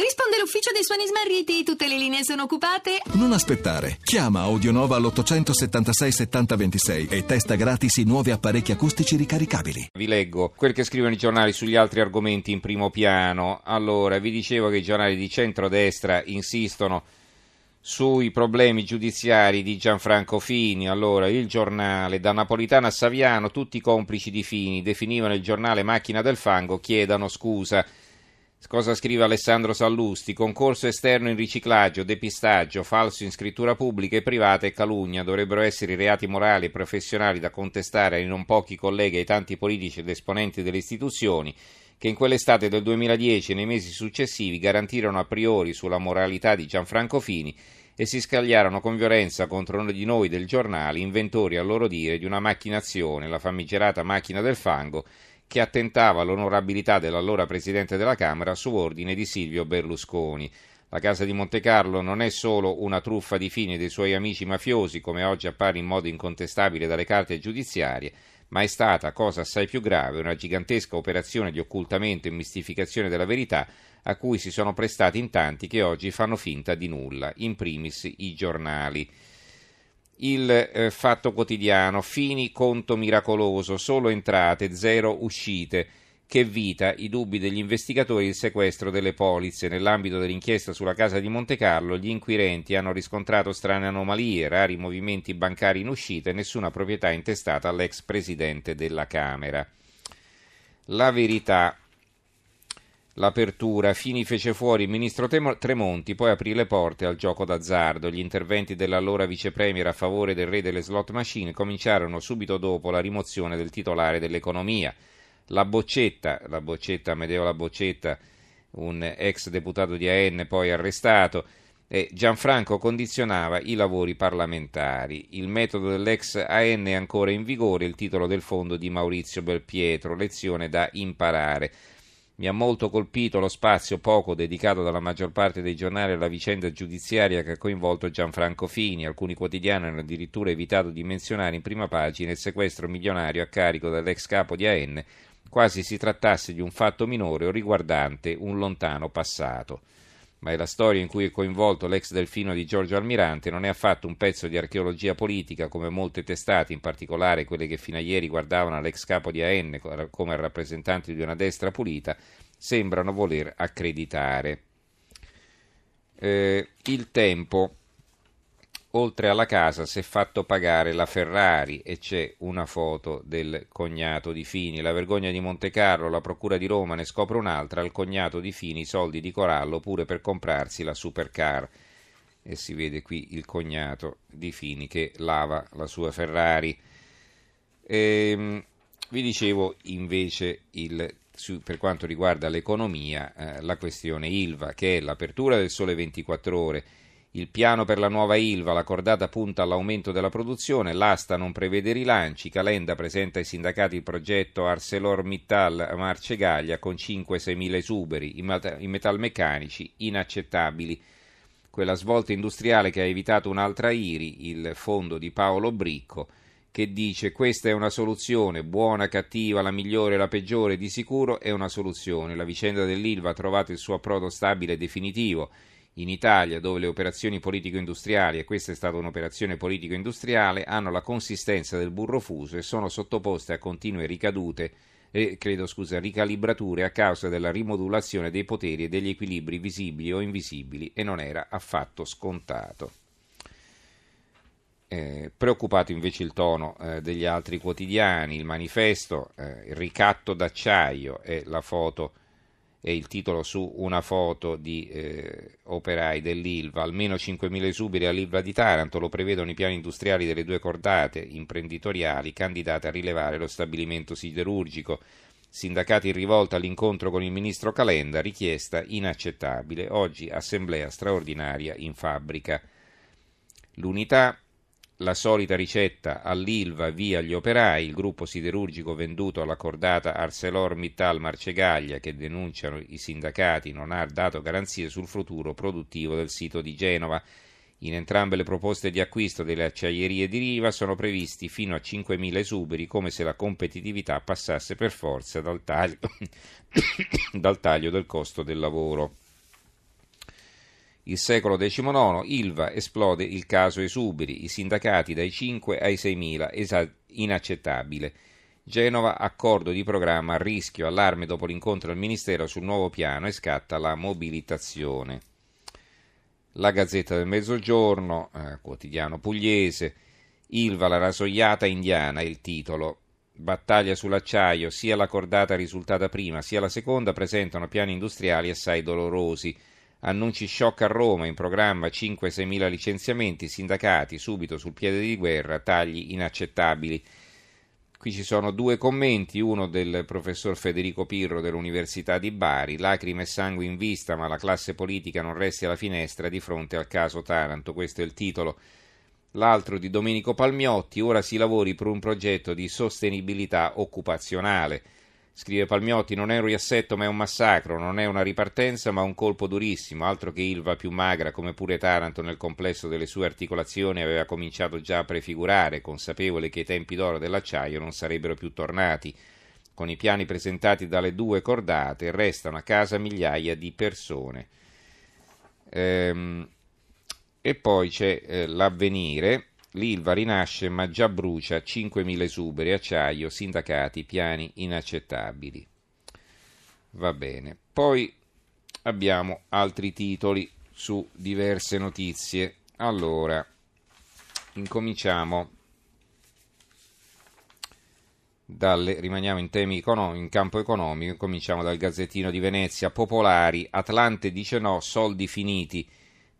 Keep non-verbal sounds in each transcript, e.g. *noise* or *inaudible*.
Risponde l'ufficio dei suoni smarriti, tutte le linee sono occupate. Non aspettare. Chiama Audionova all'876 7026 e testa gratis i nuovi apparecchi acustici ricaricabili. Vi leggo quel che scrivono i giornali sugli altri argomenti in primo piano. Allora, vi dicevo che i giornali di centrodestra insistono sui problemi giudiziari di Gianfranco Fini. Allora, il giornale, da Napolitano a Saviano, tutti i complici di Fini definivano il giornale Macchina del Fango, chiedano scusa. Cosa scrive Alessandro Sallusti? Concorso esterno in riciclaggio, depistaggio, falso in scrittura pubblica e privata e calunnia dovrebbero essere i reati morali e professionali da contestare ai non pochi colleghi e ai tanti politici ed esponenti delle istituzioni che in quell'estate del 2010 e nei mesi successivi garantirono a priori sulla moralità di Gianfranco Fini e si scagliarono con violenza contro di noi del giornale, inventori a loro dire di una macchinazione, la famigerata macchina del fango, che attentava all'onorabilità dell'allora Presidente della Camera su ordine di Silvio Berlusconi. La casa di Monte Carlo non è solo una truffa di fini dei suoi amici mafiosi, come oggi appare in modo incontestabile dalle carte giudiziarie, ma è stata, cosa assai più grave, una gigantesca operazione di occultamento e mistificazione della verità a cui si sono prestati in tanti che oggi fanno finta di nulla, in primis i giornali il eh, Fatto Quotidiano, Fini conto miracoloso, solo entrate, zero uscite. Che vita, i dubbi degli investigatori il sequestro delle polizze. Nell'ambito dell'inchiesta sulla casa di Monte Carlo, gli inquirenti hanno riscontrato strane anomalie, rari movimenti bancari in uscita e nessuna proprietà intestata all'ex presidente della Camera. La verità L'apertura, Fini fece fuori il ministro Tremonti, poi aprì le porte al gioco d'azzardo. Gli interventi dell'allora vicepremier a favore del re delle slot machine cominciarono subito dopo la rimozione del titolare dell'economia. La boccetta, la boccetta, Amedeo La Boccetta, un ex deputato di AN poi arrestato, e Gianfranco condizionava i lavori parlamentari. Il metodo dell'ex AN è ancora in vigore, il titolo del fondo di Maurizio Belpietro, lezione da imparare. Mi ha molto colpito lo spazio poco dedicato dalla maggior parte dei giornali alla vicenda giudiziaria che ha coinvolto Gianfranco Fini. Alcuni quotidiani hanno addirittura evitato di menzionare in prima pagina il sequestro milionario a carico dell'ex capo di AN, quasi si trattasse di un fatto minore o riguardante un lontano passato ma è la storia in cui è coinvolto l'ex delfino di Giorgio Almirante, non è affatto un pezzo di archeologia politica come molte testate, in particolare quelle che fino a ieri guardavano l'ex capo di AN come rappresentante di una destra pulita, sembrano voler accreditare. Eh, il tempo oltre alla casa si è fatto pagare la Ferrari e c'è una foto del cognato di Fini. La vergogna di Monte Carlo, la procura di Roma ne scopre un'altra, al cognato di Fini soldi di Corallo pure per comprarsi la supercar. E si vede qui il cognato di Fini che lava la sua Ferrari. Ehm, vi dicevo invece il, su, per quanto riguarda l'economia eh, la questione Ilva, che è l'apertura del sole 24 ore il piano per la nuova Ilva, la cordata punta all'aumento della produzione, l'asta non prevede rilanci, Calenda presenta ai sindacati il progetto ArcelorMittal Marcegaglia con 5-6 mila esuberi, i, met- i metalmeccanici inaccettabili. Quella svolta industriale che ha evitato un'altra IRI, il fondo di Paolo Bricco, che dice questa è una soluzione, buona, cattiva, la migliore, la peggiore, di sicuro è una soluzione. La vicenda dell'Ilva ha trovato il suo approdo stabile e definitivo in Italia, dove le operazioni politico-industriali, e questa è stata un'operazione politico-industriale, hanno la consistenza del burro fuso e sono sottoposte a continue ricadute, eh, credo scusa, ricalibrature a causa della rimodulazione dei poteri e degli equilibri visibili o invisibili e non era affatto scontato. Eh, preoccupato invece il tono eh, degli altri quotidiani, il manifesto, eh, il ricatto d'acciaio e la foto e il titolo su una foto di eh, operai dell'Ilva, almeno 5.000 esuberi all'Ilva di Taranto, lo prevedono i piani industriali delle due cordate imprenditoriali candidate a rilevare lo stabilimento siderurgico. Sindacati in rivolta all'incontro con il ministro Calenda, richiesta inaccettabile. Oggi assemblea straordinaria in fabbrica. L'unità la solita ricetta all'Ilva via gli operai, il gruppo siderurgico venduto alla cordata ArcelorMittal Marcegaglia che denunciano i sindacati non ha dato garanzie sul futuro produttivo del sito di Genova. In entrambe le proposte di acquisto delle acciaierie di Riva sono previsti fino a 5.000 esuberi come se la competitività passasse per forza dal taglio, *coughs* dal taglio del costo del lavoro. Il secolo XIX, Ilva, esplode il caso esuberi, i sindacati dai 5 ai 6 mila, esa- inaccettabile. Genova, accordo di programma rischio, allarme dopo l'incontro al Ministero sul nuovo piano e scatta la mobilitazione. La Gazzetta del Mezzogiorno, eh, quotidiano pugliese, Ilva la rasoiata indiana, il titolo. Battaglia sull'acciaio, sia la cordata risultata prima sia la seconda presentano piani industriali assai dolorosi. Annunci shock a Roma, in programma 5-6 mila licenziamenti, sindacati subito sul piede di guerra, tagli inaccettabili. Qui ci sono due commenti, uno del professor Federico Pirro dell'Università di Bari, lacrime e sangue in vista, ma la classe politica non resti alla finestra di fronte al caso Taranto, questo è il titolo. L'altro di Domenico Palmiotti, ora si lavori per un progetto di sostenibilità occupazionale. Scrive Palmiotti, non è un riassetto ma è un massacro, non è una ripartenza ma un colpo durissimo, altro che Ilva più magra, come pure Taranto nel complesso delle sue articolazioni aveva cominciato già a prefigurare, consapevole che i tempi d'oro dell'acciaio non sarebbero più tornati. Con i piani presentati dalle due cordate restano a casa migliaia di persone. Ehm, e poi c'è eh, l'avvenire, L'Ilva rinasce ma già brucia 5.000 esuberi, acciaio, sindacati, piani inaccettabili. Va bene. Poi abbiamo altri titoli su diverse notizie. Allora, incominciamo dalle, rimaniamo in, temi economici, in campo economico, cominciamo dal Gazzettino di Venezia, Popolari, Atlante dice no, soldi finiti.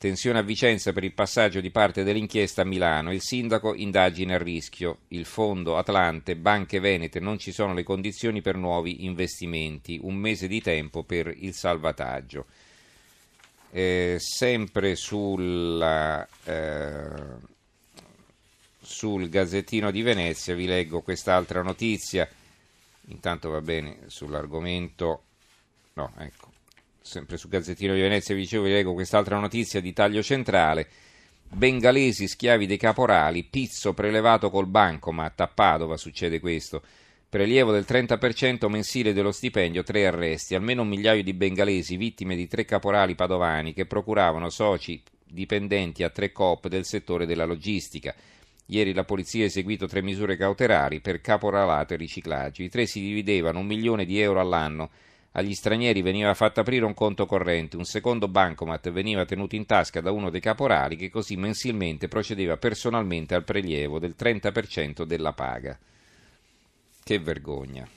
Tensione a Vicenza per il passaggio di parte dell'inchiesta a Milano. Il sindaco indagine a rischio. Il fondo Atlante, banche venete, non ci sono le condizioni per nuovi investimenti. Un mese di tempo per il salvataggio. Eh, sempre sulla, eh, sul Gazzettino di Venezia vi leggo quest'altra notizia. Intanto va bene sull'argomento. No, ecco sempre su Gazzettino di Venezia, vi dicevo, vi leggo quest'altra notizia di taglio centrale. Bengalesi schiavi dei caporali, pizzo prelevato col bancomat a Padova, succede questo. Prelievo del 30% mensile dello stipendio, tre arresti, almeno un migliaio di bengalesi vittime di tre caporali padovani che procuravano soci dipendenti a tre COP del settore della logistica. Ieri la polizia ha eseguito tre misure cautelari per caporalato e riciclaggio. I tre si dividevano un milione di euro all'anno agli stranieri veniva fatto aprire un conto corrente, un secondo bancomat veniva tenuto in tasca da uno dei caporali che così mensilmente procedeva personalmente al prelievo del 30% della paga. Che vergogna.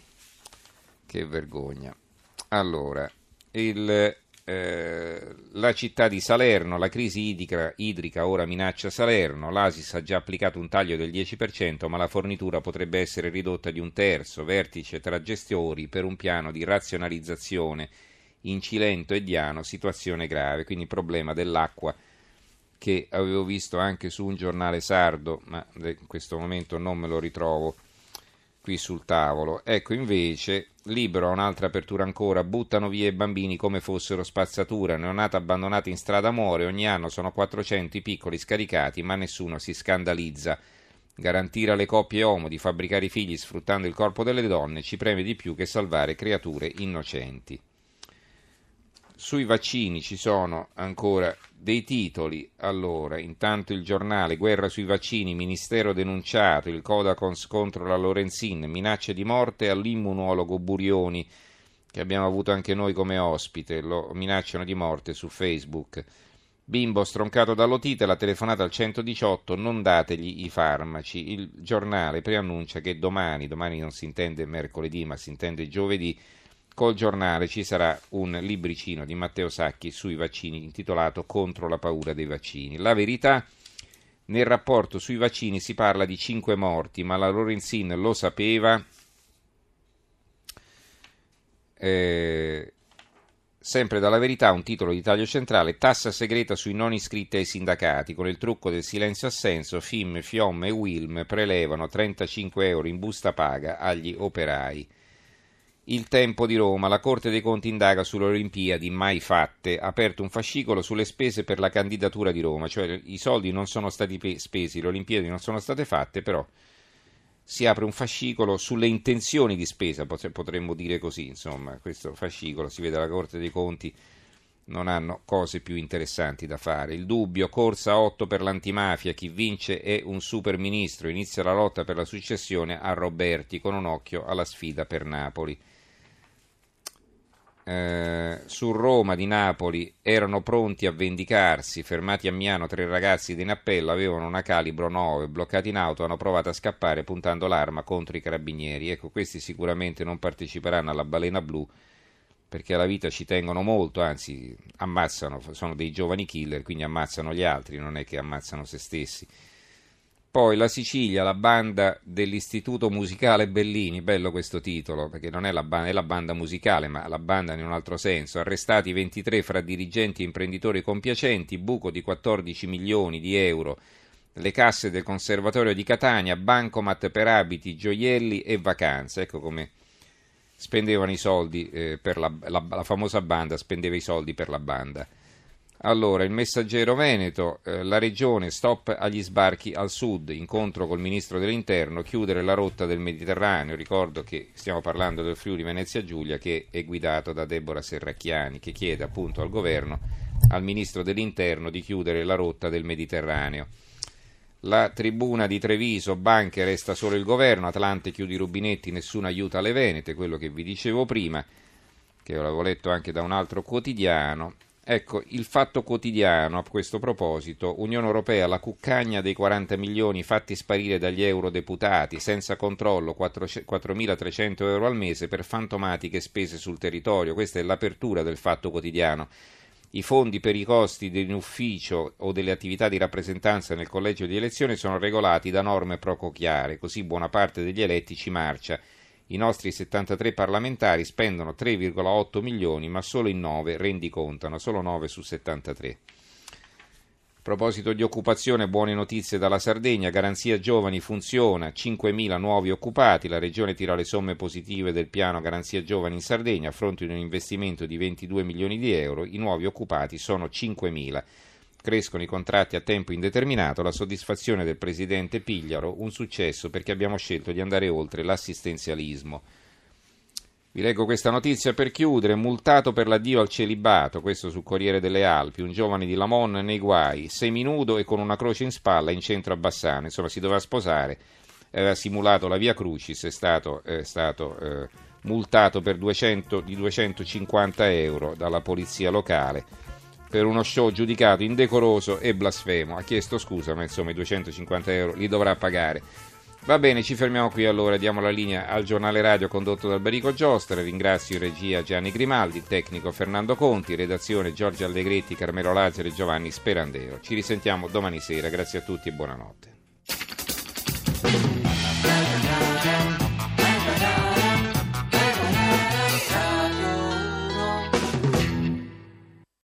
Che vergogna. Allora, il eh, la città di Salerno, la crisi idrica, idrica, ora minaccia Salerno, l'Asis ha già applicato un taglio del 10%, ma la fornitura potrebbe essere ridotta di un terzo, vertice tra gestori per un piano di razionalizzazione in Cilento e Diano, situazione grave, quindi problema dell'acqua che avevo visto anche su un giornale sardo, ma in questo momento non me lo ritrovo qui sul tavolo. Ecco invece, libero a un'altra apertura ancora, buttano via i bambini come fossero spazzatura, neonata abbandonata in strada muore, ogni anno sono 400 i piccoli scaricati, ma nessuno si scandalizza. Garantire alle coppie homo di fabbricare i figli sfruttando il corpo delle donne ci preme di più che salvare creature innocenti. Sui vaccini ci sono ancora dei titoli. Allora, intanto il giornale Guerra sui vaccini, Ministero denunciato, il Codacons contro la Lorenzin, minacce di morte all'immunologo Burioni, che abbiamo avuto anche noi come ospite, lo minacciano di morte su Facebook. Bimbo stroncato dall'otite, la telefonata al 118, non dategli i farmaci. Il giornale preannuncia che domani, domani non si intende mercoledì, ma si intende giovedì, Col giornale ci sarà un libricino di Matteo Sacchi sui vaccini intitolato Contro la paura dei vaccini. La verità, nel rapporto sui vaccini si parla di 5 morti, ma la Lorenzin lo sapeva. Eh, sempre dalla verità, un titolo di taglio centrale, tassa segreta sui non iscritti ai sindacati, con il trucco del silenzio assenso, FIM, FIOM e WILM prelevano 35 euro in busta paga agli operai. Il Tempo di Roma, la Corte dei Conti indaga sulle Olimpiadi mai fatte, ha aperto un fascicolo sulle spese per la candidatura di Roma, cioè i soldi non sono stati spesi, le Olimpiadi non sono state fatte, però si apre un fascicolo sulle intenzioni di spesa, potremmo dire così, insomma, questo fascicolo si vede alla Corte dei Conti non hanno cose più interessanti da fare. Il dubbio, corsa 8 per l'antimafia, chi vince è un super ministro, inizia la lotta per la successione a Roberti con un occhio alla sfida per Napoli. Eh, su Roma di Napoli erano pronti a vendicarsi, fermati a Miano tre ragazzi di Nappello avevano una calibro 9, bloccati in auto hanno provato a scappare puntando l'arma contro i carabinieri. Ecco, questi sicuramente non parteciperanno alla balena blu perché alla vita ci tengono molto, anzi ammazzano, sono dei giovani killer, quindi ammazzano gli altri, non è che ammazzano se stessi. Poi la Sicilia, la banda dell'Istituto Musicale Bellini, bello questo titolo, perché non è la, banda, è la banda musicale, ma la banda in un altro senso. Arrestati 23 fra dirigenti e imprenditori compiacenti, buco di 14 milioni di euro, le casse del Conservatorio di Catania, bancomat per abiti, gioielli e vacanze. Ecco come spendevano i soldi eh, per la, la, la, famosa banda, spendeva i soldi per la banda. Allora, il messaggero Veneto, eh, la regione stop agli sbarchi al sud, incontro col ministro dell'interno, chiudere la rotta del Mediterraneo, ricordo che stiamo parlando del Friuli Venezia Giulia che è guidato da Deborah Serracchiani che chiede appunto al governo, al ministro dell'interno di chiudere la rotta del Mediterraneo. La tribuna di Treviso, banche, resta solo il governo, Atlante chiude i rubinetti, nessun aiuto alle Venete, quello che vi dicevo prima, che l'avevo letto anche da un altro quotidiano. Ecco, il fatto quotidiano a questo proposito, Unione Europea, la cuccagna dei 40 milioni fatti sparire dagli eurodeputati, senza controllo, 4.300 euro al mese per fantomatiche spese sul territorio, questa è l'apertura del fatto quotidiano i fondi per i costi dell'ufficio o delle attività di rappresentanza nel collegio di elezione sono regolati da norme poco chiare, così buona parte degli eletti ci marcia. I nostri 73 parlamentari spendono 3,8 milioni, ma solo in 9 rendicontano, solo 9 su 73. A proposito di occupazione, buone notizie dalla Sardegna, Garanzia Giovani funziona, 5.000 nuovi occupati, la Regione tira le somme positive del piano Garanzia Giovani in Sardegna a fronte di un investimento di 22 milioni di euro, i nuovi occupati sono 5.000. Crescono i contratti a tempo indeterminato, la soddisfazione del Presidente Pigliaro, un successo perché abbiamo scelto di andare oltre l'assistenzialismo. Vi leggo questa notizia per chiudere. Multato per l'addio al celibato, questo sul Corriere delle Alpi, un giovane di Lamon nei guai, seminudo e con una croce in spalla in centro a Bassano. Insomma, si doveva sposare, aveva simulato la via Crucis, è stato, è stato eh, multato per 200, di 250 euro dalla polizia locale per uno show giudicato indecoroso e blasfemo. Ha chiesto scusa, ma insomma i 250 euro li dovrà pagare. Va bene, ci fermiamo qui allora, diamo la linea al giornale radio condotto dal Barico Giostra, ringrazio in regia Gianni Grimaldi, il tecnico Fernando Conti, redazione Giorgio Allegretti, Carmelo Lazzaro e Giovanni Sperandeo. Ci risentiamo domani sera, grazie a tutti e buonanotte.